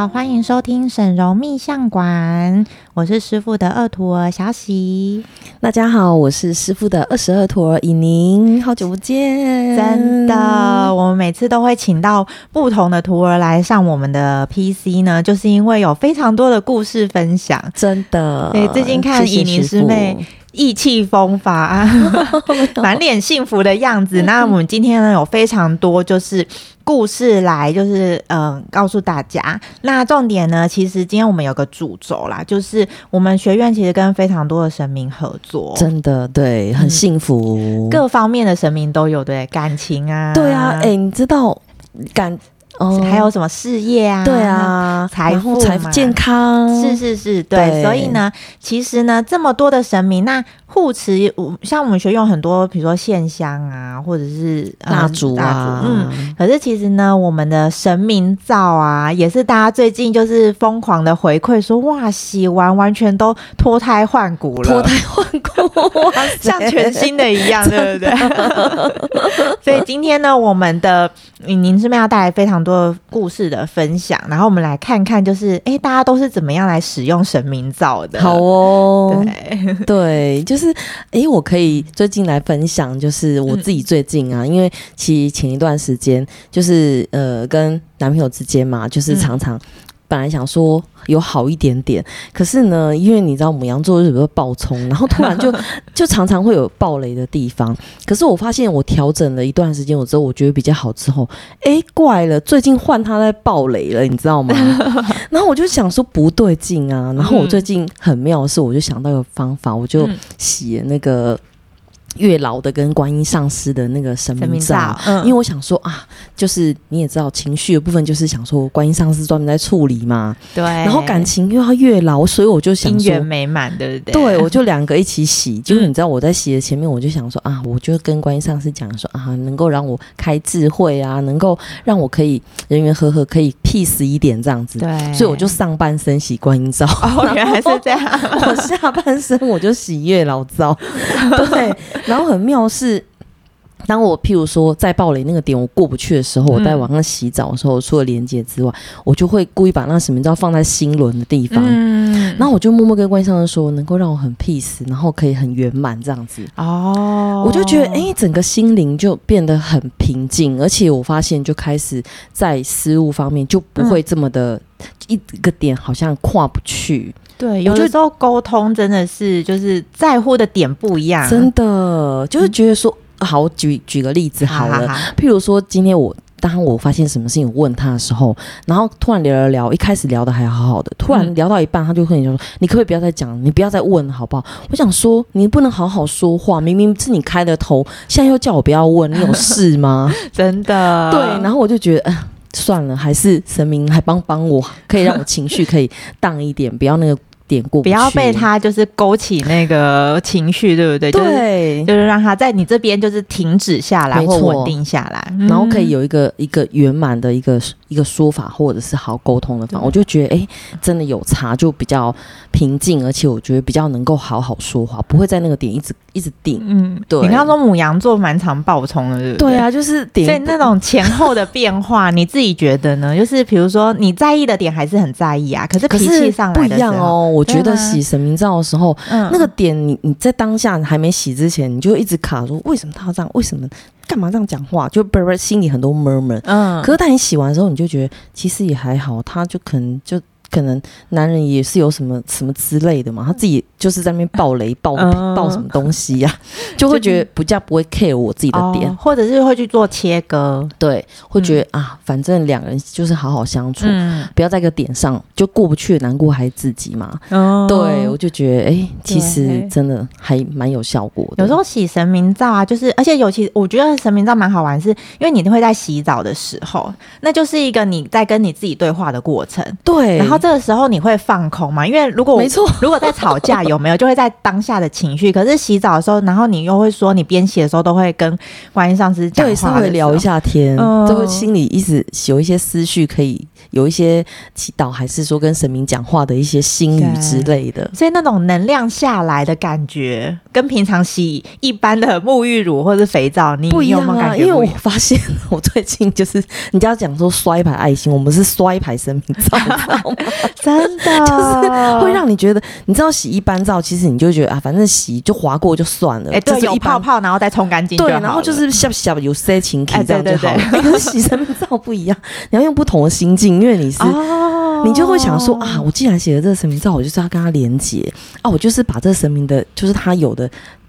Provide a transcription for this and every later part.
好，欢迎收听沈嵘命相馆，我是师傅的二徒儿小喜。大家好，我是师傅的二十二徒儿尹宁，好久不见。真的，我们每次都会请到不同的徒儿来上我们的 PC 呢，就是因为有非常多的故事分享。真的，对，最近看尹宁师妹。谢谢意气风发 啊，满脸幸福的样子。那我们今天呢，有非常多就是故事来，就是嗯，告诉大家。那重点呢，其实今天我们有个主轴啦，就是我们学院其实跟非常多的神明合作，真的对，很幸福，嗯，各方面的神明都有，对，感情啊，对啊，哎，欸，你知道感。哦，还有什么事业啊？对啊，财富、财富、健康，是是是，对，对。所以呢，其实呢，这么多的神明，那护持，像我们学用很多，比如说线香啊，或者是蜡烛啊，嗯。可是其实呢，我们的神明皂啊，也是大家最近就是疯狂的回馈说，哇，洗完完全都脱胎换骨了，脱胎换骨，像全新的一样，对不对？所以今天呢，我们的以宁师妹要带来非常多。故事的分享，然后我们来看看，就是哎、欸，大家都是怎么样来使用神明皂的？好哦，对对，就是哎、欸，我可以最近来分享，就是我自己最近啊，嗯、因为其实前一段时间就是呃，跟男朋友之间嘛，就是常常。嗯本来想说有好一点点，可是呢，因为你知道母羊座是不是暴冲，然后突然就 就常常会有暴雷的地方。可是我发现我调整了一段时间，我之后我觉得比较好之后，哎，怪了，最近换他在暴雷了，你知道吗？然后我就想说不对劲啊，然后我最近很妙的是，我就想到一个方法，我就写那个。月老的跟观音上师的那个神明照，嗯，因为我想说啊，就是你也知道情绪的部分，就是想说观音上师专门在处理嘛，对。然后感情又要月老，所以我就想说姻缘美满，对不对？对，我就两个一起洗。就是你知道我在洗的前面，我就想说啊，我就跟观音上师讲说啊，能够让我开智慧啊，能够让我可以人缘和和，可以 peace 一点这样子。对。所以我就上半身洗观音照，哦，原来是这样。我下半身我就洗月老照，对。然后很妙是，当我譬如说在暴雷那个点我过不去的时候，我在晚上洗澡的时候，除了连接之外，我就会故意把那什么知道放在心轮的地方，嗯，然后我就默默跟观音上师说，能够让我很 peace，然后可以很圆满这样子。哦，我就觉得哎、欸，整个心灵就变得很平静，而且我发现就开始在失误方面就不会这么的一个点好像跨不去。对，有的时候沟通真的是就是在乎的点不一样，真的就是觉得说，嗯、好，举举个例子好了，好好好，譬如说今天我当我发现什么事情，我问他的时候，然后突然聊了聊，一开始聊的还好好的，突然聊到一半，他就会说、嗯：“你可不可以不要再讲，你不要再问好不好？”我想说，你不能好好说话，明明是你开的头，现在又叫我不要问，你有事吗？真的，对，然后我就觉得，算了，还是神明还帮帮我，可以让我情绪可以荡一点，不要那个。点过不，不要被他就是勾起那个情绪，对不对？对，就是，就是让他在你这边就是停止下来或稳定下来，然后可以有一个一个圆满的一个一个说法，或者是好沟通的方法。我就觉得，哎，真的有差，就比较平静，而且我觉得比较能够好好说话，不会在那个点一直一直顶。嗯，对。你刚刚说母羊座蛮常爆冲的，对不对？对啊，就是顶。所以那种前后的变化，你自己觉得呢？就是比如说你在意的点还是很在意啊，可是脾气上来的不一样哦。我觉得洗神明照的时候，那个点你你在当下还没洗之前，你就一直卡说，为什么他要这样？为什么干嘛这样讲话？就不是心里很多 murmur。嗯，可是当你洗完之后，你就觉得其实也还好，他就可能就。可能男人也是有什么什么之类的嘛，他自己就是在那边爆雷爆爆什么东西呀、啊，就会觉得不叫不会 care 我自己的点，或者是会去做切割，对，会觉得、嗯、啊，反正两人就是好好相处，嗯、不要在一个点上就过不去，难过还是自己嘛。哦、对，我就觉得哎、欸，其实真的还蛮有效果的。有时候洗神明皂啊，就是而且尤其我觉得神明皂蛮好玩，是因为你会在洗澡的时候，那就是一个你在跟你自己对话的过程，对，然后。这个时候你会放空吗？因为如果没错，如果在吵架有没有就会在当下的情绪？可是洗澡的时候，然后你又会说你边洗的时候都会跟观音上师讲话，对，稍微聊一下天，嗯、就会心里一直有一些思绪，可以有一些祈祷，还是说跟神明讲话的一些心语之类的。所以那种能量下来的感觉，跟平常洗一般的沐浴乳或者肥皂你不一样啊。因为我发现我最近就是人家讲说刷一排爱心，我们是刷一排神明皂？真的 就是会让你觉得，你知道洗一般皂，其实你就觉得啊，反正洗就划过就算了，哎、欸，对，有泡泡然后再冲干净，对，然后就是小小有些情感这样就好了。哎、可是洗神明皂不一样，你要用不同的心境，因为你是、哦、你就会想说啊，我既然写了这个神明照，我就是要跟他连接啊，我就是把这个神明的，就是他有的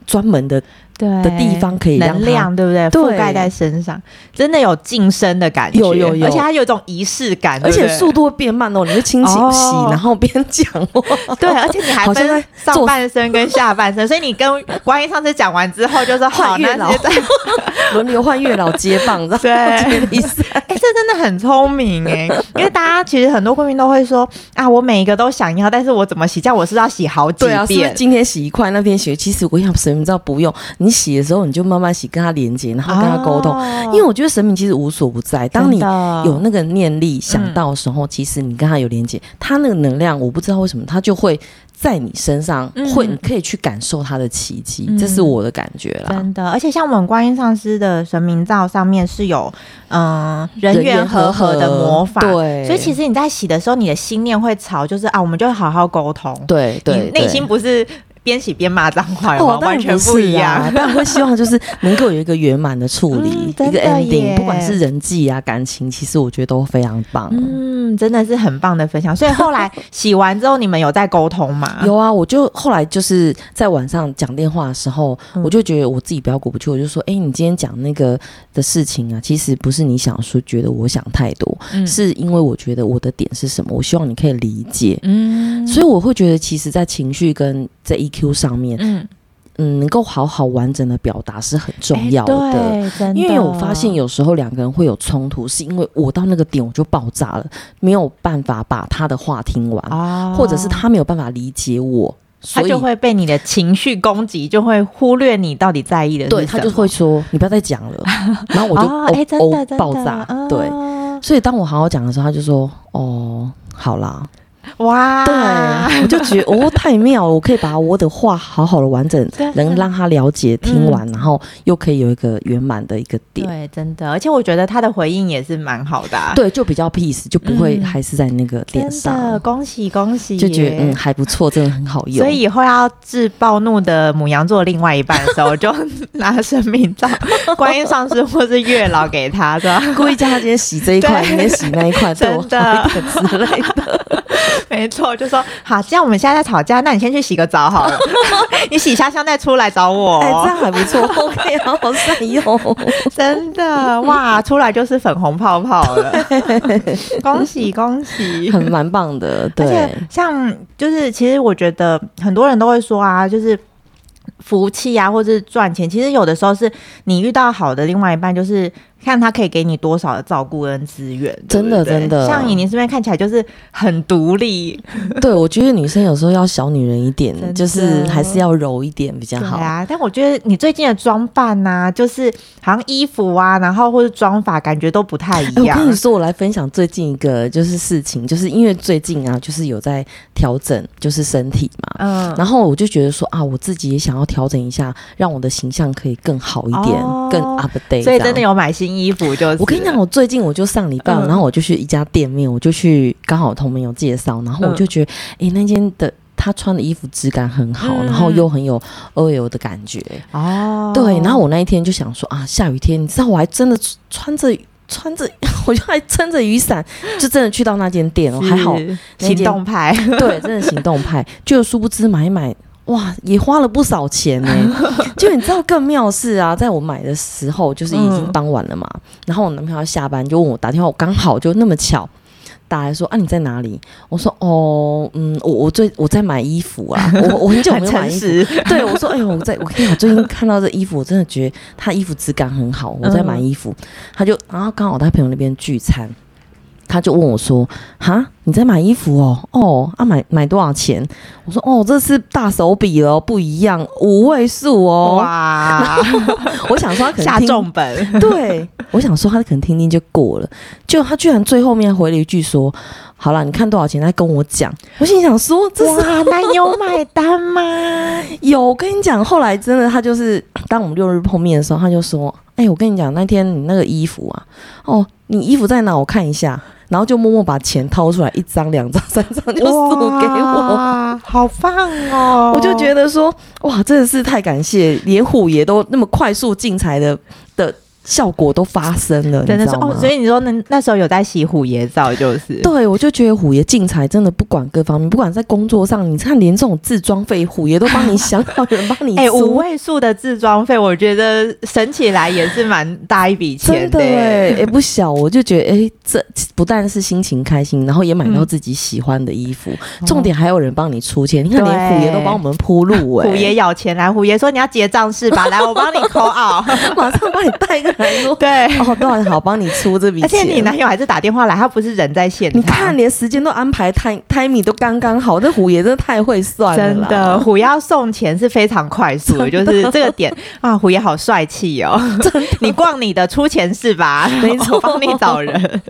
专门的。的地方可以能量，对不对？覆盖在身上，真的有净身的感觉，有有有，而且它有一种仪式感，而且速度会变慢哦。你就轻轻洗，然后边讲，对，而且你还分上半身跟下半身，所以你跟观音上次讲完之后，就说好，月老 轮流换月老接棒，对，哎，这真的很聪明哎，因为大家其实很多贵宾都会说啊，我每一个都想要，但是我怎么洗？这样我是要洗好几遍，对啊，今天洗一块，那天洗，其实我想，神明知道不用你。洗的时候，你就慢慢洗，跟他连接，然后跟他沟通。哦、因为我觉得神明其实无所不在。当你有那个念力想到的时候，嗯、其实你跟他有连接，他那个能量，我不知道为什么，他就会在你身上会，你可以去感受他的奇迹。嗯、这是我的感觉啦。真的，而且像我们观音上师的神明照上面是有嗯人缘和合的魔法，对。所以其实你在洗的时候，你的心念会朝，就是啊，我们就好好沟通。对对，内心不是。边洗边骂脏话，哦，完全不一样。但我会希望就是能够有一个圆满的处理，嗯、一个 ending，不管是人际啊感情，其实我觉得都非常棒。嗯，真的是很棒的分享。所以后来洗完之后，你们有在沟通吗？有啊，我就后来就是在晚上讲电话的时候，嗯、我就觉得我自己比较过不去，我就说：“哎、欸，你今天讲那个的事情啊，其实不是你想说，觉得我想太多，嗯、是因为我觉得我的点是什么，我希望你可以理解。”嗯，所以我会觉得，其实，在情绪跟在 EQ 上面，嗯嗯，能够好好完整的表达是很重要的。欸、对，因为我发现有时候两个人会有冲突，是因为我到那个点我就爆炸了，没有办法把他的话听完，哦、或者是他没有办法理解我，他就会被你的情绪攻击，就会忽略你到底在意的是什么。对，他就会说你不要再讲了，然后我就哦，哎、哦，真的爆炸。哦、对，所以当我好好讲的时候，他就说哦，好啦。哇，对，我就觉得哦，太妙了！我可以把我的话好好的完整，能让他了解听完，然后又可以有一个圆满的一个点。对，真的，而且我觉得他的回应也是蛮好的。对，就比较 peace，就不会还是在那个点上。恭喜恭喜，就觉得嗯还不错，真的很好用。所以以后要治暴怒的母羊座另外一半的时候，就拿神明皂、观音上师或是月老给他，是吧？故意叫他今天洗这一块，明天洗那一块，真的之类的。没错，就说好，既然我们现在在吵架，那你先去洗个澡好了，你洗下香再出来找我，哎、欸，这样还不错，OK，好好善用，真的哇，出来就是粉红泡泡了，恭喜恭喜，很蛮棒的，对，而且像就是其实我觉得很多人都会说啊，就是。福气啊，或者是赚钱，其实有的时候是你遇到好的另外一半，就是看他可以给你多少的照顾跟资源。真的，真的，像你，你这边看起来就是很独立。对，我觉得女生有时候要小女人一点，就是还是要柔一点比较好。对啊，但我觉得你最近的装扮呐、啊，就是好像衣服啊，然后或者妆法，感觉都不太一样。欸、我跟你说，我来分享最近一个就是事情，就是因为最近啊，就是有在调整，就是身体嘛。嗯。然后我就觉得说啊，我自己也想要。调整一下，让我的形象可以更好一点，哦、更 update。所以真的有买新衣服，就是。我跟你讲，我最近我就上礼拜，嗯、然后我就去一家店面，我就去刚好同朋友介绍，然后我就觉得，哎、嗯欸，那间的他穿的衣服质感很好，嗯、然后又很有 OL 的感觉。哦，对。然后我那一天就想说啊，下雨天，你知道我还真的穿着穿着，我就还撑着雨伞，就真的去到那间店哦，还好行动派，对，真的行动派，就殊不知买一买。哇，也花了不少钱呢、欸！就你知道更妙是啊，在我买的时候就是已经傍晚了嘛，嗯、然后我男朋友下班就问我打电话，我刚好就那么巧打来说啊，你在哪里？我说哦，嗯，我我最我在买衣服啊，我我很久没有买衣服，对我说哎呦，我在我跟你讲，最近看到这衣服，我真的觉得他衣服质感很好，我在买衣服，嗯、他就然后刚好他朋友那边聚餐，他就问我说哈。你在买衣服哦？哦，啊，买买多少钱？我说哦，这是大手笔哦，不一样，五位数哦。哇！我想说他可能下重本，对，我想说他可能听听就过了，就他居然最后面回了一句说：“好了，你看多少钱再跟我讲。”我心想说：“这是哇，那有买单吗？” 有，我跟你讲，后来真的他就是当我们六日碰面的时候，他就说：“哎、欸，我跟你讲，那天你那个衣服啊，哦，你衣服在哪？我看一下。”然后就默默把钱掏出来，一张、两张、三张就 送给我，好棒哦！我就觉得说，哇，真的是太感谢，连虎爷都那么快速进财的的。效果都发生了，真的是哦。所以你说那那时候有在洗虎爷照，就是对，我就觉得虎爷进财真的不管各方面，不管在工作上，你看连这种自装费，虎爷都帮你想好，人帮你。哎、欸，五位数的自装费，我觉得省起来也是蛮大一笔钱的，哎、欸，不小。我就觉得，哎、欸，这不但是心情开心，然后也买到自己喜欢的衣服，嗯、重点还有人帮你出钱。你看，连虎爷都帮我们铺路、欸，哎，虎爷咬钱来，虎爷说你要结账是吧？来，我帮你扣啊，马上帮你带一个。对哦，多少好帮你出这笔钱，而且你男友还是打电话来，他不是人在现场。你看，连时间都安排，time timing 都刚刚好。这虎爷真的太会算了，真的。虎爷要送钱是非常快速的，的就是这个点啊，虎爷好帅气哦。你逛你的出钱是吧？没错，帮你找人，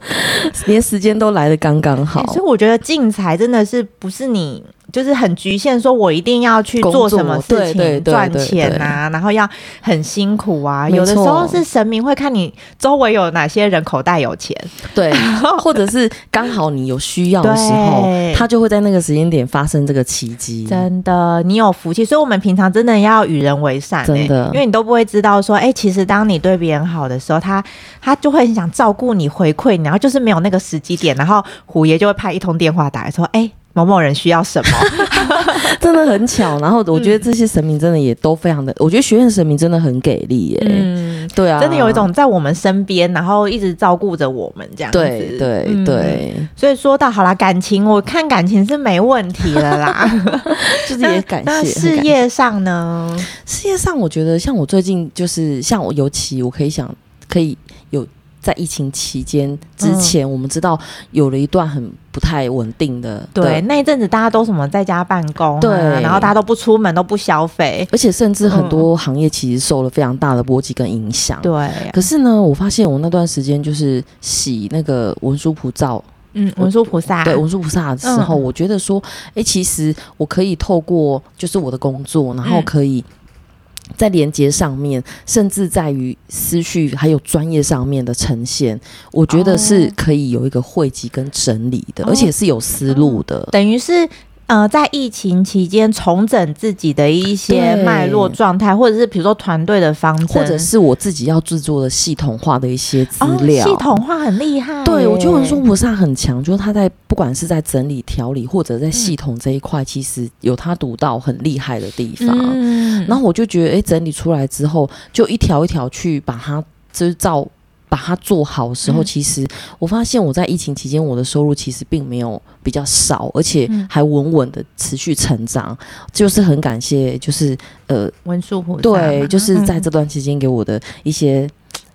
连时间都来的刚刚好。所以我觉得进财真的是不是你。就是很局限，说我一定要去做什么事情赚钱啊，然后要很辛苦啊。有的时候是神明会看你周围有哪些人口袋有钱，对，或者是刚好你有需要的时候，他就会在那个时间点发生这个奇迹。真的，你有福气。所以，我们平常真的要与人为善，真的，因为你都不会知道说，哎，其实当你对别人好的时候，他他就会很想照顾你、回馈你，然后就是没有那个时机点，然后虎爷就会派一通电话打来说，哎。某某人需要什么，真的很巧。然后我觉得这些神明真的也都非常的，我觉得学院神明真的很给力耶。嗯，对啊，真的有一种在我们身边，然后一直照顾着我们这样子。对对。所以说到好啦，感情我看感情是没问题了啦，就是也感谢。那事业上呢？事业上我觉得像我最近就是像我尤其我可以想可以有。在疫情期间之前，我们知道有了一段很不太稳定的，嗯、对那一阵子大家都什么在家办公、啊，对，然后大家都不出门，都不消费，而且甚至很多行业其实受了非常大的波及跟影响。对、啊，可是呢，我发现我那段时间就是洗那个文殊菩萨，嗯，文殊菩萨，对文殊菩萨的时候，嗯、我觉得说，哎、欸，其实我可以透过就是我的工作，然后可以。在连接上面，甚至在于思绪还有专业上面的呈现，我觉得是可以有一个汇集跟整理的，哦、而且是有思路的，等于是。呃，在疫情期间重整自己的一些脉络状态，或者是比如说团队的方针，或者是我自己要制作的系统化的一些资料，哦、系统化很厉害。对，我觉得文殊菩萨很强，就是他在不管是在整理调理，或者在系统这一块，嗯、其实有他独到很厉害的地方。嗯、然后我就觉得，哎、欸，整理出来之后，就一条一条去把它制造。把它做好的时候，嗯、其实我发现我在疫情期间，我的收入其实并没有比较少，而且还稳稳的持续成长，嗯、就是很感谢，就是呃文殊菩萨，对，就是在这段期间给我的一些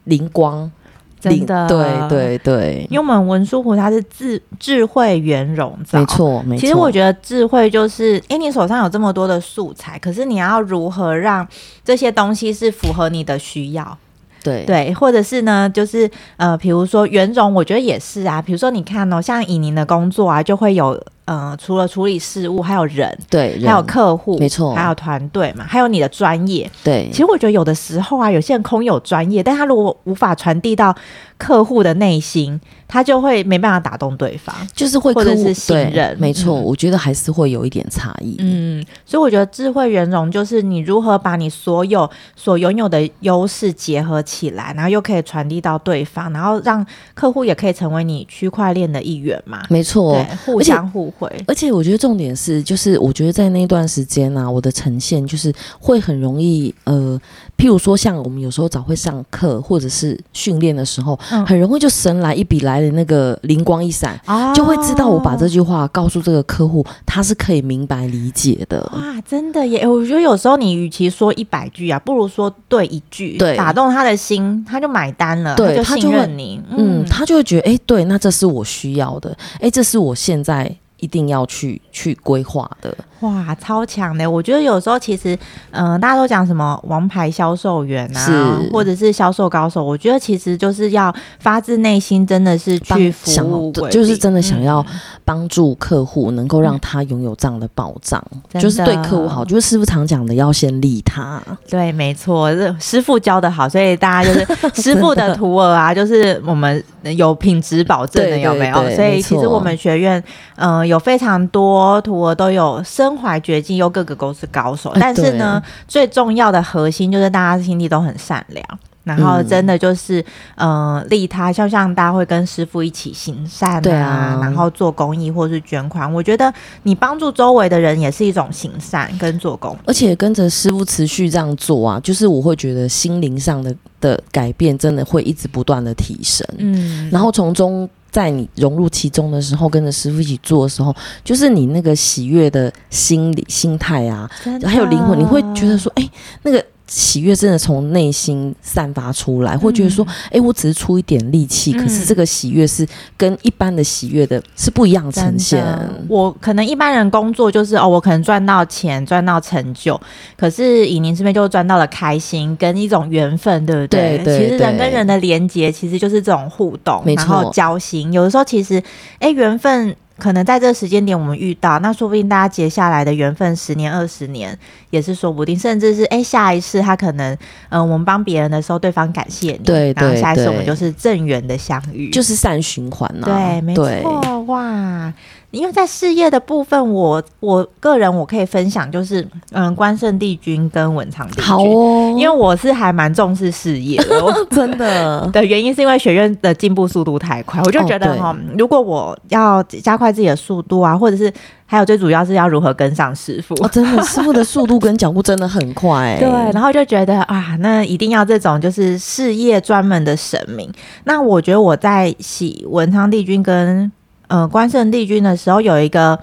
灵光，真的，对对对，因为我们文殊菩萨是智智慧圆融，没错没错。其实我觉得智慧就是，哎，你手上有这么多的素材，可是你要如何让这些东西是符合你的需要？对对，或者是呢，就是呃，比如说袁荣，我觉得也是啊。比如说你看哦，像以您的工作啊，就会有。呃，除了处理事务，还有人，对，还有客户，没错，还有团队嘛，还有你的专业，对。其实我觉得有的时候啊，有些人空有专业，但他如果无法传递到客户的内心，他就会没办法打动对方，就是会或者是信任。没错，嗯、我觉得还是会有一点差异。嗯，所以我觉得智慧圆融就是你如何把你所有所拥有的优势结合起来，然后又可以传递到对方，然后让客户也可以成为你区块链的一员嘛。没错，互相互。惠。而且我觉得重点是，就是我觉得在那段时间呢、啊，我的呈现就是会很容易，呃，譬如说像我们有时候早会上课或者是训练的时候，嗯、很容易就神来一笔来的那个灵光一闪，哦、就会知道我把这句话告诉这个客户，他是可以明白理解的。哇，真的耶！我觉得有时候你与其说一百句啊，不如说对一句，对，打动他的心，他就买单了，对，他就信任你，嗯，他就会觉得，哎、欸，对，那这是我需要的，哎、欸，这是我现在。一定要去去规划的。哇，超强的！我觉得有时候其实，嗯、呃，大家都讲什么王牌销售员啊，或者是销售高手，我觉得其实就是要发自内心，真的是去服务，就是真的想要帮助客户，能够让他拥有这样的保障，嗯、就是对客户好。就是师傅常讲的，要先利他。对，没错，是师傅教的好，所以大家就是 师傅的徒儿啊，就是我们有品质保证的，有没有？所以其实我们学院，嗯、呃，有非常多徒儿都有身怀绝技，又各个都是高手。但是呢，欸、最重要的核心就是大家心地都很善良，然后真的就是，嗯、呃，利他，就像大家会跟师傅一起行善啊，对啊，然后做公益或是捐款。我觉得你帮助周围的人也是一种行善跟做公益，而且跟着师傅持续这样做啊，就是我会觉得心灵上的的改变真的会一直不断的提升。嗯，然后从中。在你融入其中的时候，跟着师傅一起做的时候，就是你那个喜悦的心理心态啊，还有灵魂，你会觉得说，哎、欸，那个。喜悦真的从内心散发出来，会觉得说，哎、嗯欸，我只是出一点力气，嗯、可是这个喜悦是跟一般的喜悦的是不一样呈现。我可能一般人工作就是哦，我可能赚到钱，赚到成就，可是以您这边就赚到了开心跟一种缘分，对不对？对，对，对，其实人跟人的连接其实就是这种互动，然后交心。有的时候其实，哎、欸，缘分。可能在这个时间点我们遇到，那说不定大家接下来的缘分十年二十年也是说不定，甚至是哎、欸、下一次他可能嗯、呃、我们帮别人的时候，对方感谢你，对，对，然后下一次我们就是正缘的相遇，就是善循环呐、啊，对，没错，哇。因为在事业的部分，我我个人我可以分享，就是嗯，关圣帝君跟文昌帝君。好哦，因为我是还蛮重视事业的，真的。的原因是因为学院的进步速度太快，我就觉得哈，哦、如果我要加快自己的速度啊，或者是还有最主要是要如何跟上师傅，哦，真的 师傅的速度跟脚步真的很快，对，然后就觉得啊，那一定要这种就是事业专门的神明。那我觉得我在洗文昌帝君跟呃，关圣帝君的时候有一个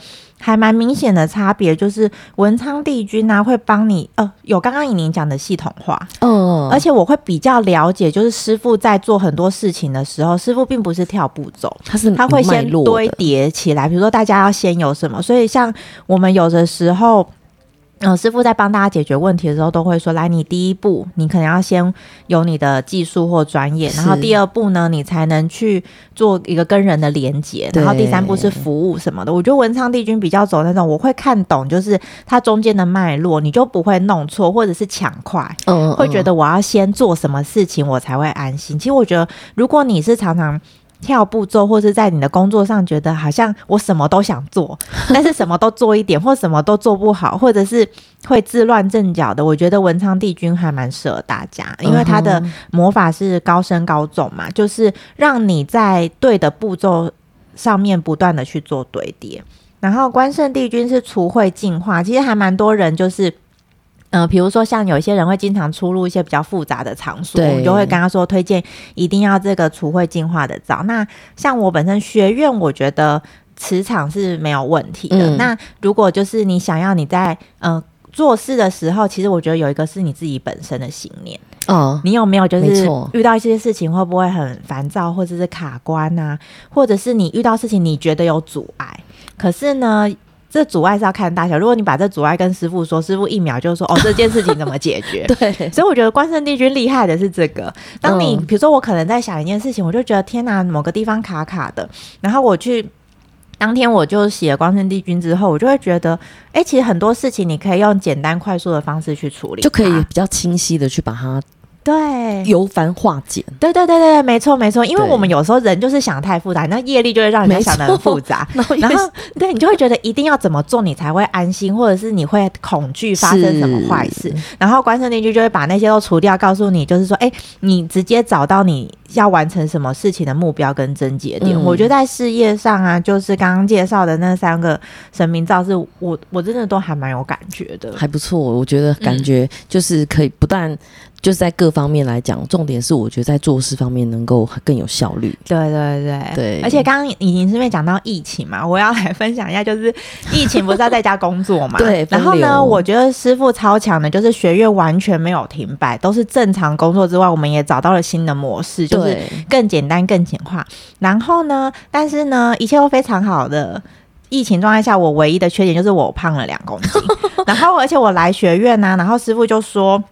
还蛮明显的差别，就是文昌帝君呢、啊、会帮你，呃，有刚刚以您讲的系统化，嗯，而且我会比较了解，就是师傅在做很多事情的时候，师傅并不是跳步骤，他是他会先堆叠起来，比如说大家要先有什么，所以像我们有的时候。嗯，师傅在帮大家解决问题的时候，都会说：“来，你第一步，你可能要先有你的技术或专业，然后第二步呢，你才能去做一个跟人的连接，然后第三步是服务什么的。”我觉得文昌帝君比较走那种，我会看懂，就是它中间的脉络，你就不会弄错，或者是抢快，嗯，嗯，会觉得我要先做什么事情，我才会安心。其实我觉得，如果你是常常。跳步骤，或是在你的工作上觉得好像我什么都想做，但是什么都做一点，或什么都做不好，或者是会自乱阵脚的。我觉得文昌帝君还蛮适合大家，因为他的魔法是高深高重嘛，就是让你在对的步骤上面不断的去做堆叠。然后关圣帝君是除秽净化，其实还蛮多人就是。嗯、呃，比如说像有一些人会经常出入一些比较复杂的场所，我们就会跟他说推荐一定要这个除秽净化的皂。那像我本身学院，我觉得磁场是没有问题的。嗯、那如果就是你想要你在嗯、呃、做事的时候，其实我觉得有一个是你自己本身的信念。哦，你有没有就是遇到一些事情会不会很烦躁，或者是卡关啊？或者是你遇到事情你觉得有阻碍，可是呢？这阻碍是要看大小。如果你把这阻碍跟师傅说，师傅一秒就说：“哦，这件事情怎么解决？”对，所以我觉得关圣帝君厉害的是这个。当你比如说，我可能在想一件事情，我就觉得天哪，某个地方卡卡的。然后我去当天我就写了关圣帝君之后，我就会觉得，哎，其实很多事情你可以用简单快速的方式去处理，就可以比较清晰的去把它对，由繁化简。对对对对对，没错没错，因为我们有时候人就是想太复杂，那业力就会让人想的很复杂，然后，然后对你就会觉得一定要怎么做你才会安心，或者是你会恐惧发生什么坏事，然后关圣帝君就会把那些都除掉，告诉你就是说，哎，你直接找到你要完成什么事情的目标跟症结点。嗯、我觉得在事业上啊，就是刚刚介绍的那三个神明造，是我我真的都还蛮有感觉的，还不错。我觉得感觉就是可以不但。就是在各方面来讲，重点是我觉得在做事方面能够更有效率。对对对对，而且刚刚已经是因为讲到疫情嘛，我要来分享一下，就是疫情不是要在家工作嘛？对。然后呢，我觉得师傅超强的，就是学院完全没有停摆，都是正常工作之外，我们也找到了新的模式，就是更简单、更简化。然后呢，但是呢，一切都非常好的。疫情状态下，我唯一的缺点就是我胖了两公斤。然后，而且我来学院呢、啊，然后师傅就说。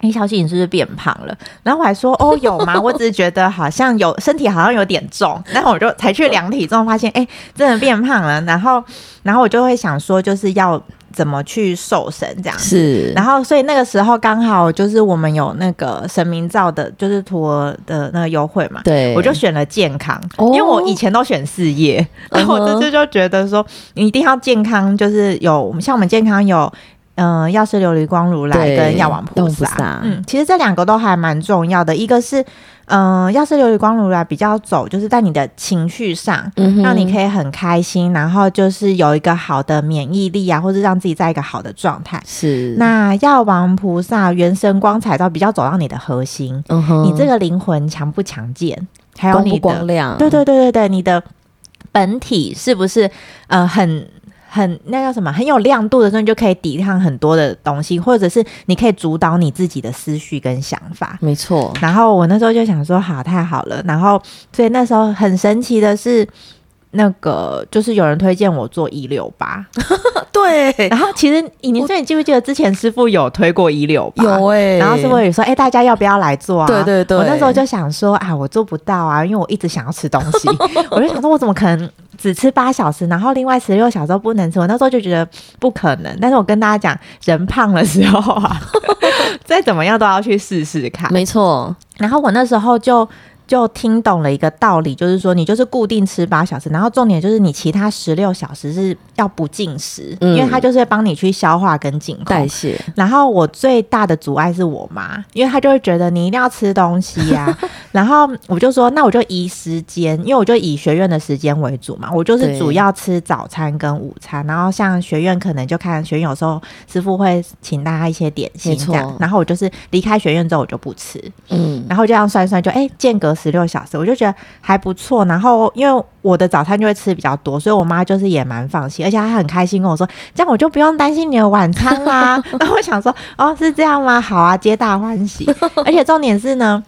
哎，小喜，你是不是变胖了？然后我还说，哦，有吗？我只是觉得好像有身体好像有点重，然后我就才去量体重，发现哎，真的变胖了。然后，然后我就会想说，就是要怎么去瘦身这样子。是。然后，所以那个时候刚好就是我们有那个神明照的，就是托儿的那个优惠嘛。对。我就选了健康，因为我以前都选事业，然后我这次就觉得说，你一定要健康，就是有像我们健康有。嗯，药师琉璃光如来跟药王菩萨，嗯，其实这两个都还蛮重要的。一个是，嗯，药师琉璃光如来比较走，就是在你的情绪上，嗯，让你可以很开心，然后就是有一个好的免疫力啊，或者让自己在一个好的状态。是。那药王菩萨原神光彩照比较走到你的核心，嗯哼，你这个灵魂强不强健，还有你的光亮，对对对对对，你的本体是不是呃很。很那叫什么？很有亮度的时候，你就可以抵抗很多的东西，或者是你可以主导你自己的思绪跟想法。没错。然后我那时候就想说，好，太好了。然后，所以那时候很神奇的是，那个就是有人推荐我做一六八。对。然后其实，你说你记不记得之前师傅有推过一六八？有哎、欸。然后师傅也说，哎、欸，大家要不要来做啊？对对对。我那时候就想说，啊，我做不到啊，因为我一直想要吃东西。我就想说，我怎么可能？只吃八小时，然后另外十六小时不能吃。我那时候就觉得不可能，但是我跟大家讲，人胖的时候啊，再怎么样都要去试试看。没错。然后我那时候就。就听懂了一个道理，就是说你就是固定吃八小时，然后重点就是你其他十六小时是要不进食，嗯，因为它就是会帮你去消化跟净代谢。然后我最大的阻碍是我妈，因为她就会觉得你一定要吃东西呀，啊。然后我就说，那我就移时间，因为我就以学院的时间为主嘛，我就是主要吃早餐跟午餐，然后像学院可能就看学院有时候师傅会请大家一些点心这样，然后我就是离开学院之后我就不吃，嗯，然后这样算算就哎间隔。十六小时，我就觉得还不错。然后，因为我的早餐就会吃比较多，所以我妈就是也蛮放心，而且她很开心跟我说：“这样我就不用担心你的晚餐啦。”然后我想说：“哦，是这样吗？好啊，皆大欢喜。”而且重点是呢。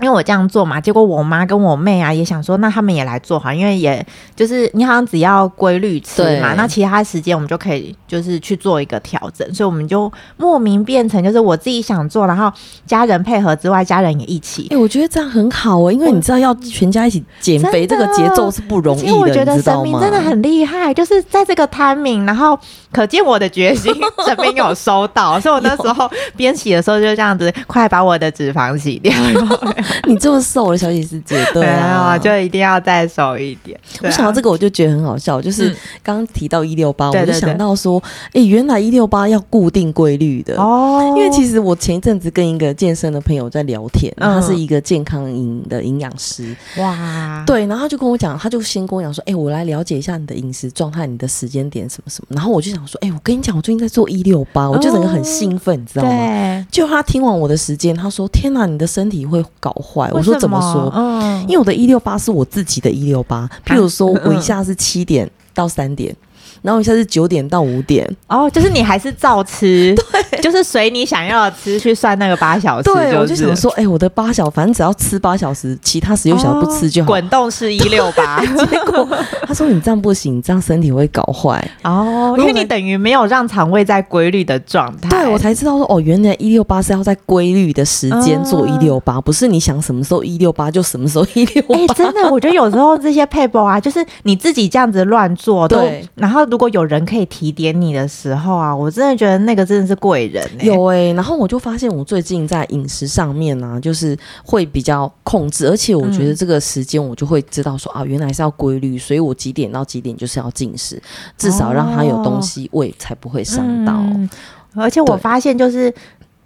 因为我这样做嘛，结果我妈跟我妹啊也想说，那他们也来做好，因为也就是你好像只要规律吃嘛，那其他时间我们就可以就是去做一个调整，所以我们就莫名变成就是我自己想做，然后家人配合之外，家人也一起。哎、欸，我觉得这样很好哦，因为你知道要全家一起减肥，这个节奏是不容易的，我觉得神明真的很厉害，就是在这个 timing，然后可见我的决心，神明有收到，所以我那时候 边洗的时候就这样子，快把我的脂肪洗掉。你这么瘦的小喜师姐，对啊，就一定要再瘦一点。我想到这个，我就觉得很好笑，就是刚刚提到一六八，我就想到说，哎、欸，原来一六八要固定规律的哦。因为其实我前一阵子跟一个健身的朋友在聊天，他是一个健康营的营养师，哇，对，然后他就跟我讲，他就先跟我讲说，哎、欸，我来了解一下你的饮食状态，你的时间点什么什么。然后我就想说，哎、欸，我跟你讲，我最近在做一六八，我就整个很兴奋，你知道吗？对，就他听完我的时间，他说，天哪，你的身体会搞坏。我说怎么说？嗯，因为我的一六八是我自己的一六八，譬如说我一下是七点到三点。然后一下是九点到五点哦，就是你还是照吃，对，就是随你想要的吃去算那个八小时，就是。对，我就想说，哎、欸，我的八小，反正只要吃八小时，其他十六小时不吃就好。滚动式一六八，结果他说你这样不行，你这样身体会搞坏哦，因为你等于没有让肠胃在规律的状态。对，我才知道说，哦，原来一六八是要在规律的时间做一六八，不是你想什么时候一六八就什么时候一六八。哎，真的，我觉得有时候这些配方啊，就是你自己这样子乱做，对，然后。如果有人可以提点你的时候啊，我真的觉得那个真的是贵人、欸。有哎、欸，然后我就发现我最近在饮食上面呢、啊，就是会比较控制，而且我觉得这个时间我就会知道说、嗯、啊，原来是要规律，所以我几点到几点就是要进食，至少让他有东西喂，才不会伤到、嗯。而且我发现就是。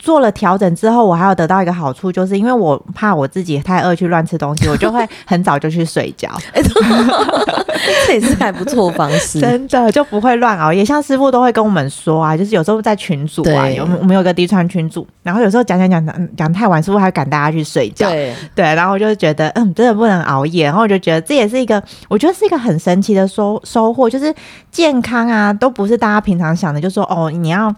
做了调整之后，我还有得到一个好处，就是因为我怕我自己太饿去乱吃东西，我就会很早就去睡觉。这也是还不错方式，真的就不会乱熬夜。像师傅都会跟我们说啊，就是有时候在群组啊，有我们有个低穿群组，然后有时候讲讲讲讲太晚，师傅还赶大家去睡觉。对对，然后我就觉得嗯，真的不能熬夜，然后我就觉得这也是一个，我觉得是一个很神奇的收收获，就是健康啊，都不是大家平常想的，就是说哦，你要。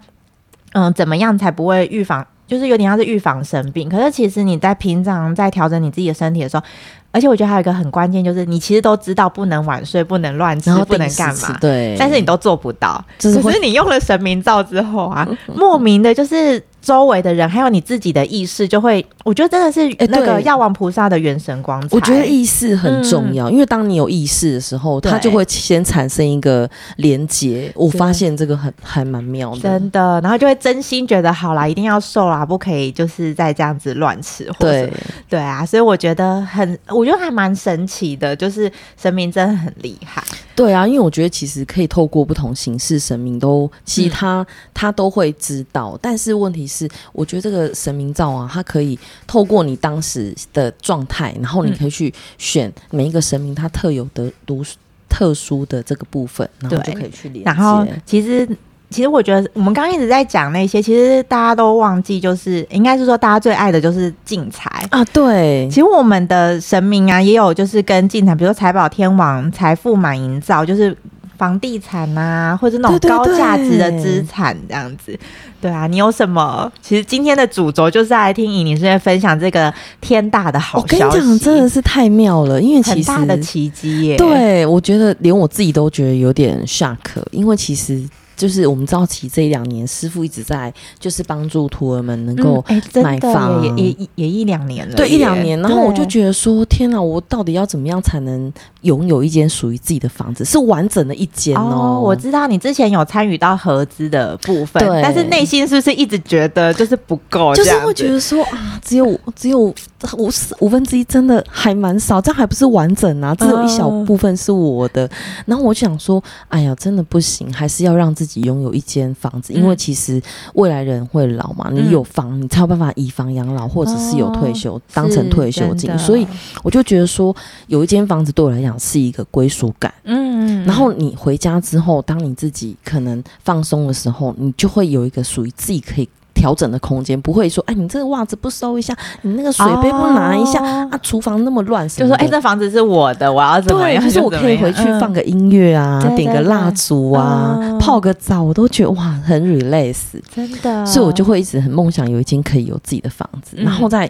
嗯，怎么样才不会预防？就是有点像是预防生病。可是其实你在平常在调整你自己的身体的时候，而且我觉得还有一个很关键，就是你其实都知道不能晚睡，不能乱吃，不能干嘛。对，但是你都做不到。只是你用了神明皂之后啊，莫名的就是。周围的人还有你自己的意识，就会，我觉得真的是那个药王菩萨的元神光彩。我觉得意识很重要，嗯，因为当你有意识的时候，它就会先产生一个连接。我发现这个很还蛮妙的，真的。然后就会真心觉得，好啦，一定要瘦啦，不可以就是再这样子乱吃。对对啊，所以我觉得很，我觉得还蛮神奇的，就是神明真的很厉害。对啊，因为我觉得其实可以透过不同形式，神明都其实他、嗯、他都会知道。但是问题是，我觉得这个神明照啊，它可以透过你当时的状态，然后你可以去选每一个神明它特有的独特殊的这个部分，然后就可以去连接。然后其实。其实我觉得，我们刚刚一直在讲那些，其实大家都忘记，就是应该是说，大家最爱的就是进财啊。对，其实我们的神明啊，也有就是跟进财，比如说财宝天王、财富满盈皂，就是房地产啊，或者那种高价值的资产这样子。对，对，对，对啊，你有什么？其实今天的主轴就是来听尹女士分享这个天大的好消息。我跟你讲，真的是太妙了，因为其实很大的奇迹耶。对，我觉得连我自己都觉得有点 shock，因为其实。就是我们知道，其实这一两年师傅一直在就是帮助徒儿们能够买房，嗯欸、也也也一两年了，对，一两年。然后我就觉得说，天哪，我到底要怎么样才能拥有一间属于自己的房子，是完整的一间哦，哦？我知道你之前有参与到合资的部分，对，但是内心是不是一直觉得就是不够？就是会觉得说啊，只有只有五五分之一，真的还蛮少，这样还不是完整啊？只有一小部分是我的。嗯、然后我想说，哎呀，真的不行，还是要让自己。自己拥有一间房子，因为其实未来人会老嘛，嗯、你有房，你才有办法以房养老，或者是有退休、哦、当成退休金。所以我就觉得说，有一间房子对我来讲是一个归属感。嗯，然后你回家之后，当你自己可能放松的时候，你就会有一个属于自己可以。调整的空间不会说，哎，你这个袜子不收一下，你那个水杯不拿一下、哦、啊，厨房那么乱，就说，哎，这房子是我的，我要怎么样？对，就是我可以回去放个音乐啊，嗯、点个蜡烛啊、嗯，泡个澡，我都觉得哇，很 relax，真的。所以我就会一直很梦想有一间可以有自己的房子。嗯、然后在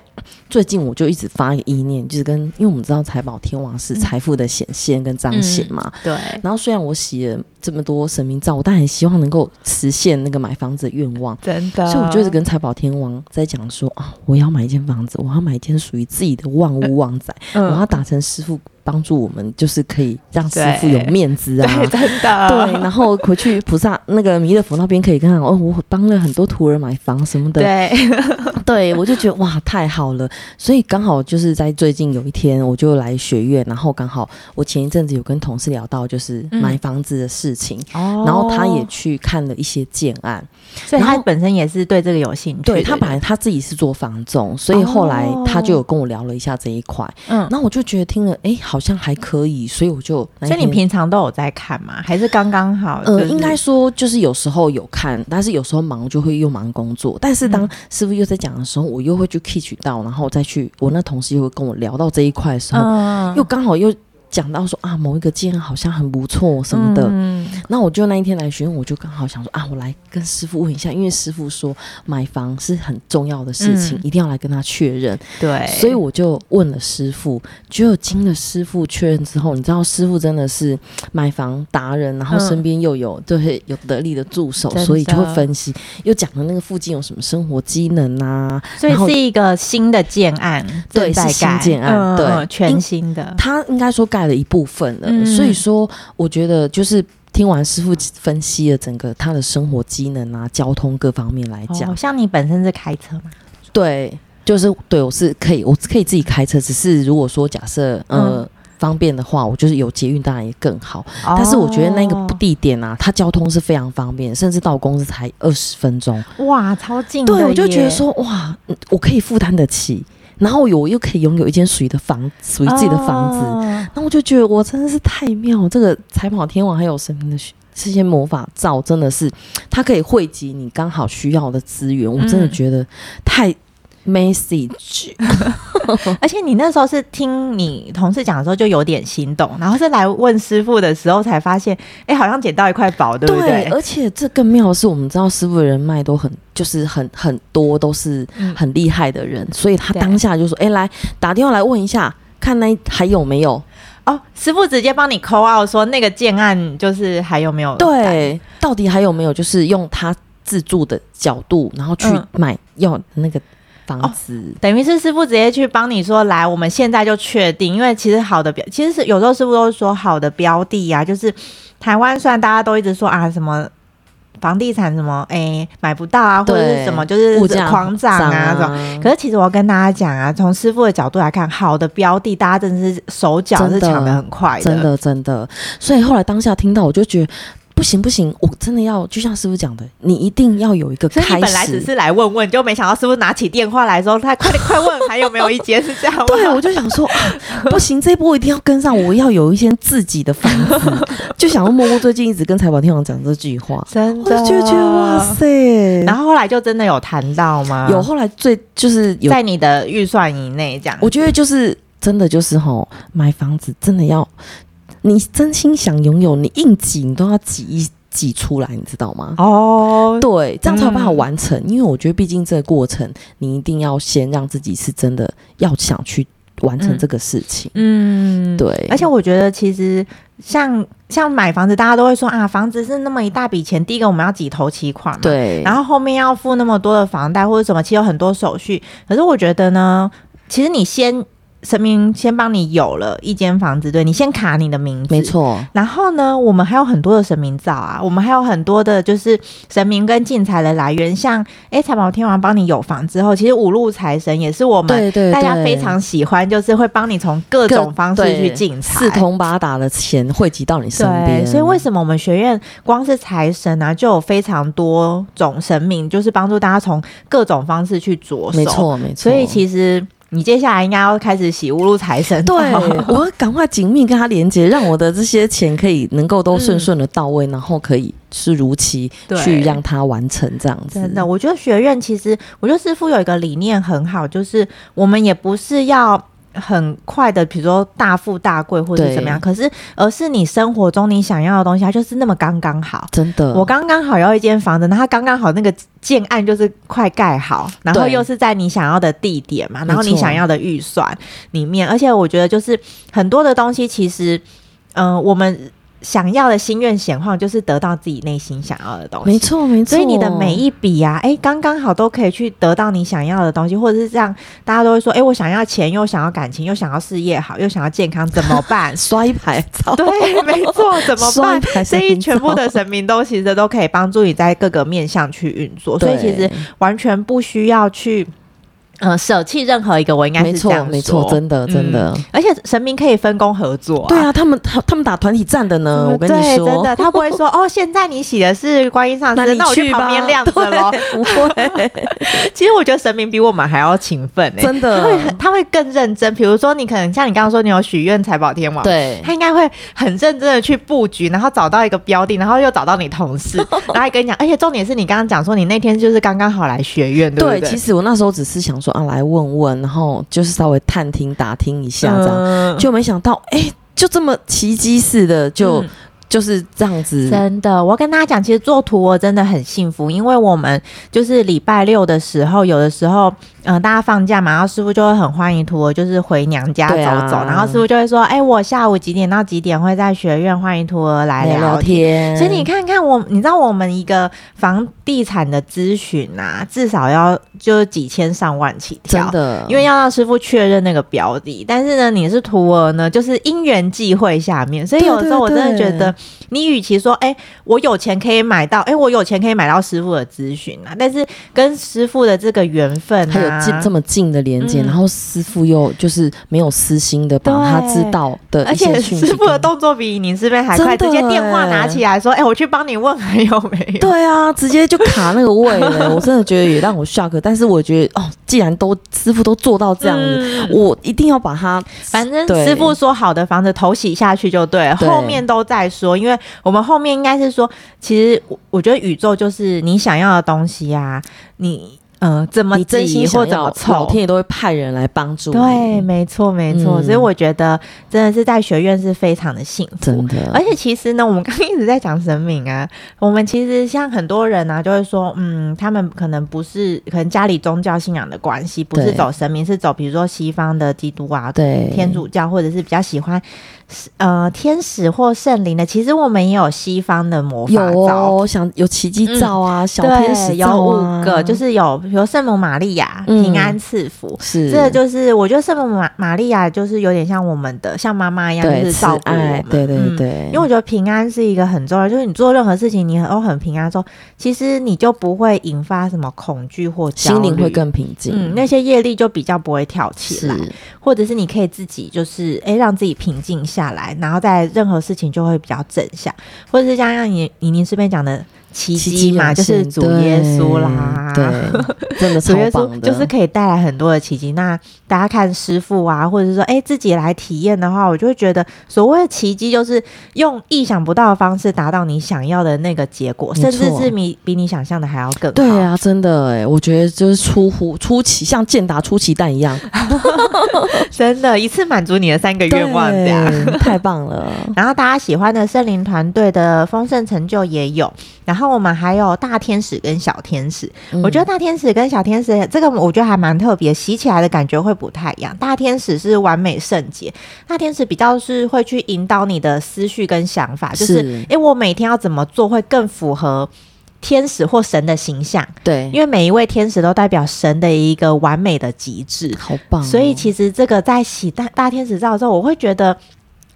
最近，我就一直发一个意念，就是跟因为我们知道财宝天王是财富的显现跟彰显嘛、嗯，对。然后虽然我洗了这么多神明皂，我但很希望能够实现那个买房子的愿望，真的。所以我就是跟财宝天王在讲说啊，我要买一间房子，我要买一间属于自己的万屋旺仔，嗯、我要打成师父。帮助我们就是可以让师傅有面子啊，对，真的对。然后回去菩萨那个弥勒佛那边可以跟他哦，我帮了很多徒儿买房什么的，对，对我就觉得哇，太好了。所以刚好就是在最近有一天，我就来学院，然后刚好我前一阵子有跟同事聊到就是买房子的事情，嗯、然后他也去看了一些建案，所以他本身也是对这个有兴趣。对，他本来他自己是做房仲，所以后来他就有跟我聊了一下这一块，嗯，然后我就觉得听了哎。好像还可以，所以我就。所以你平常都有在看吗？还是刚刚好？呃，应该说就是有时候有看，但是有时候忙就会又忙工作。但是当师傅又在讲的时候，我又会去 catch 到，然后再去我那同事又会跟我聊到这一块的时候，又刚好又。讲到说啊，某一个建案好像很不错什么的，嗯，那我就那一天来询问，我就刚好想说啊，我来跟师傅问一下，因为师傅说买房是很重要的事情，嗯，一定要来跟他确认。对，所以我就问了师傅，结果经了师傅确认之后，你知道师傅真的是买房达人，然后身边又有就是有得力的助手，嗯，所以就会分析，又讲了那个附近有什么生活机能啊，所以是一个新的建案，对，是新建案，嗯，对，全新的，他应该说盖。了一部分了，嗯，所以说我觉得就是听完师傅分析了整个他的生活机能啊、交通各方面来讲，哦，像你本身是开车吗？对，就是对我是可以，我可以自己开车。只是如果说假设呃、嗯、方便的话，我就是有捷运当然也更好。哦、但是我觉得那个地点啊，它交通是非常方便，甚至到公司才二十分钟，哇，超近！对，我就觉得说哇，我可以负担得起。然后有我又可以拥有一间属于的房，属于自己的房子。那、哦、我就觉得我真的是太妙，这个财宝天王还有神明的这些魔法罩，真的是它可以汇集你刚好需要的资源。我真的觉得太。Message，而且你那时候是听你同事讲的时候就有点心动，然后是来问师傅的时候才发现，哎、欸，好像捡到一块宝，对不对？对，而且这更妙的是，我们知道师傅的人脉都很，就是很很多，都是很厉害的人，嗯、所以他当下就说，哎、欸，来打电话来问一下，看那还有没有？哦，师傅直接帮你 call out 说那个建案就是还有没有？对，到底还有没有？就是用他自助的角度，然后去买要那个。房子、哦、等于是师傅直接去帮你说，来，我们现在就确定，因为其实好的标，其实是有时候师傅都是说好的标的啊，就是台湾虽然大家都一直说啊什么房地产什么哎、欸、买不到啊，或者是什么就是狂涨啊，可是其实我要跟大家讲啊，从师傅的角度来看，好的标的大家真的是手脚是抢的很快的，真的真的，所以后来当下听到我就觉得。不行不行，我真的要就像师傅讲的，你一定要有一个开始。本来只是来问问，就没想到师傅拿起电话来说，他快点快问，还有没有一间是这样？对，我就想说，啊、不行，这一波一定要跟上，我要有一间自己的房子。就想要默默最近一直跟财宝天王讲这句话，真的就觉得哇塞。然后后来就真的有谈到吗？有，后来最就是有在你的预算以内这样。我觉得就是真的就是吼，买房子真的要。你真心想拥有，你硬挤，你都要挤一挤出来，你知道吗？哦，对，这样才有办法完成。嗯、因为我觉得，毕竟这个过程，你一定要先让自己是真的要想去完成这个事情。嗯，对。而且我觉得，其实像像买房子，大家都会说啊，房子是那么一大笔钱，第一个我们要挤头期款嘛，对，然后后面要付那么多的房贷或者什么，其实有很多手续。可是我觉得呢，其实你先。神明先帮你有了一间房子，对，你先卡你的名字，没错。然后呢，我们还有很多的神明照啊，我们还有很多的，就是神明跟进财的来源。像哎，财宝天王帮你有房之后，其实五路财神也是我们大家非常喜欢，就是会帮你从各种方式去进财，四通八达的钱汇集到你身边。所以为什么我们学院光是财神啊，就有非常多种神明，就是帮助大家从各种方式去着手。没错，没错。所以其实。你接下来应该要开始洗屋路财神，对，我赶快紧密跟他连接，让我的这些钱可以能够都顺顺的到位，嗯，然后可以是如期去让他完成这样子。真的，我觉得学院其实，我觉得师傅有一个理念很好，就是我们也不是要。很快的，比如说大富大贵或者怎么样，可是而是你生活中你想要的东西，它就是那么刚刚好。真的，我刚刚好要一间房子，那它刚刚好那个建案就是快盖好，然后又是在你想要的地点嘛，然后你想要的预算里面，而且我觉得就是很多的东西，其实，嗯、呃，我们。想要的心愿显化，就是得到自己内心想要的东西。没错，没错。所以你的每一笔啊，哎、欸，刚刚好都可以去得到你想要的东西，或者是这样，大家都会说，哎、欸，我想要钱，又想要感情，又想要事业好，又想要健康，怎么办？摔牌照，对，没错，怎么办？所以全部的神明都其实都可以帮助你在各个面向去运作，所以其实完全不需要去。呃，舍弃任何一个，我应该是这样说，没错，真的，真的、嗯。而且神明可以分工合作、啊，对啊，他们他他们打团体战的呢、嗯，我跟你说，真的，他不会说 哦，现在你洗的是观音上师，那我去旁边晾着喽，不会。其实我觉得神明比我们还要勤奋、欸，真的，他会他会更认真。比如说，你可能像你刚刚说，你有许愿财宝天王，对，他应该会很认真的去布局，然后找到一个标的，然后又找到你同事，然后还跟你讲，而且重点是你刚刚讲说，你那天就是刚刚好来学院，对不对？对，其实我那时候只是想说啊，来问问。然后就是稍微探听打听一下，这样、嗯、就没想到，哎、欸，就这么奇迹似的就。嗯就是这样子，真的。我跟大家讲，其实做图我真的很幸福，因为我们就是礼拜六的时候，有的时候，嗯、呃，大家放假嘛，然后师傅就会很欢迎徒儿，就是回娘家走走，啊、然后师傅就会说，哎、欸，我下午几点到几点会在学院欢迎徒儿来聊天。所以你看看我，你知道我们一个房地产的咨询啊，至少要就几千上万起跳，真的，因为要让师傅确认那个标的。但是呢，你是徒儿呢，就是因缘际会下面，所以有的时候我真的觉得。你与其说，哎、欸，我有钱可以买到，哎、欸，我有钱可以买到师傅的咨询啊，但是跟师傅的这个缘分、啊，近这么近的连接、嗯，然后师傅又就是没有私心的把他知道的一些讯息，而且师傅的动作比你这边还快，直接电话拿起来说，哎、欸，我去帮你问还有没有？对啊，直接就卡那个位了，我真的觉得也让我 shock，但是我觉得哦，既然都师傅都做到这样子，嗯、我一定要把它，反正师傅说好的房子头洗下去就对后面都在说，因为我们后面应该是说，其实我我觉得宇宙就是你想要的东西呀、啊，你。嗯，怎么挤或怎么凑，老天爷都会派人来帮助。对，没错，没错、嗯。所以我觉得真的是在学院是非常的幸福。真的，而且其实呢，我们刚刚一直在讲神明啊，我们其实像很多人啊，就会说，嗯，他们可能不是，可能家里宗教信仰的关系，不是走神明，是走比如说西方的基督啊，对，天主教，或者是比较喜欢。呃，天使或圣灵的，其实我们也有西方的魔法皂，有哦，想有奇迹照啊、嗯，小天使有五个，就是有比如圣母玛利亚、嗯、平安赐福，是。这个就是我觉得圣母玛玛利亚就是有点像我们的像妈妈一样，就是照顾我们，对对对，因为我觉得平安是一个很重要，就是你做任何事情你都很平安之后，其实你就不会引发什么恐惧或心灵会更平静，嗯，那些业力就比较不会跳起来，或者是你可以自己就是哎让自己平静下来，然后在任何事情就会比较正向，或者是像像你你您这边讲的。奇迹嘛，就是主耶稣啦，对，真的超棒的，就是可以带来很多的奇迹。那大家看师傅啊，或者是说，哎、欸，自己来体验的话，我就会觉得，所谓的奇迹就是用意想不到的方式达到你想要的那个结果，甚至是比比你想象的还要更好。对啊，真的哎，我觉得就是出乎出奇，像健达出奇蛋一样，真的，一次满足你的三个愿望，这样太棒了。然后大家喜欢的圣灵团队的丰盛成就也有，然后。那我们还有大天使跟小天使，嗯，我觉得大天使跟小天使这个我觉得还蛮特别，洗起来的感觉会不太一样。大天使是完美圣洁，大天使比较是会去引导你的思绪跟想法，就是哎，欸，我每天要怎么做会更符合天使或神的形象？对，因为每一位天使都代表神的一个完美的极致，好棒哦。所以其实这个在洗大大天使照的时候，我会觉得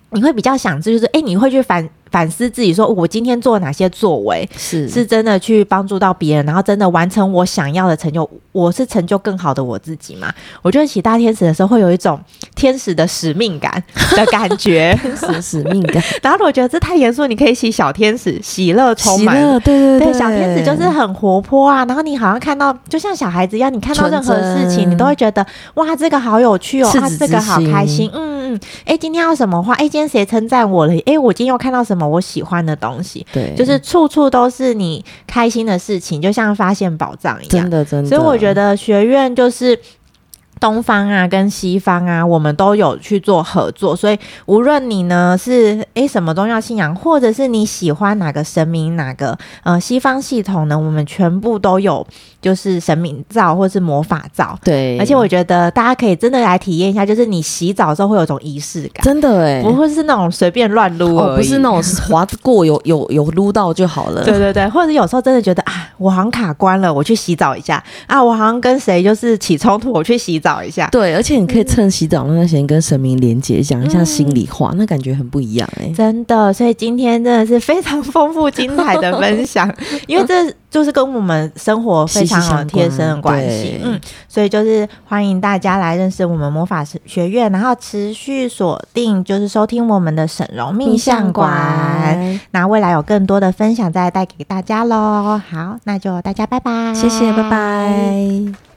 你会比较想知，就是哎，欸，你会去反。反思自己，说我今天做了哪些作为是是真的去帮助到别人，然后真的完成我想要的成就。我是成就更好的我自己嘛？我觉得洗大天使的时候会有一种天使的使命感的感觉，天使使命感。然后我觉得这太严肃，你可以洗小天使，喜乐充满。对对对，对，小天使就是很活泼啊。然后你好像看到，就像小孩子一样，你看到任何事情，你都会觉得哇，这个好有趣哦，啊，这个好开心。嗯嗯，哎，今天要什么话？哎，今天谁称赞我了？哎，我今天又看到什么我喜欢的东西？对，就是处处都是你开心的事情，就像发现宝藏一样。真的，真的。所以我。觉得学院就是东方啊，跟西方啊，我们都有去做合作，所以无论你呢是诶、欸、什么宗教信仰，或者是你喜欢哪个神明，哪个呃西方系统呢，我们全部都有。就是神明照或是魔法照，对，而且我觉得大家可以真的来体验一下，就是你洗澡的时候会有种仪式感，真的哎，不会是那种随便乱撸，哦，不是那种滑过有有有撸到就好了，对对对，或者有时候真的觉得啊，我好像卡关了，我去洗澡一下。啊，我好像跟谁就是起冲突，我去洗澡一下，对，而且你可以趁洗澡那段时间跟神明连接，讲一下心里话，嗯，那感觉很不一样哎，真的，所以今天真的是非常丰富精彩的分享，因为这。就是跟我们生活非常好贴身的关系，嗯，所以就是欢迎大家来认识我们魔法学院，然后持续锁定就是收听我们的沈荣命相馆，那未来有更多的分享再带给大家喽。好，那就大家拜拜，谢谢，拜拜。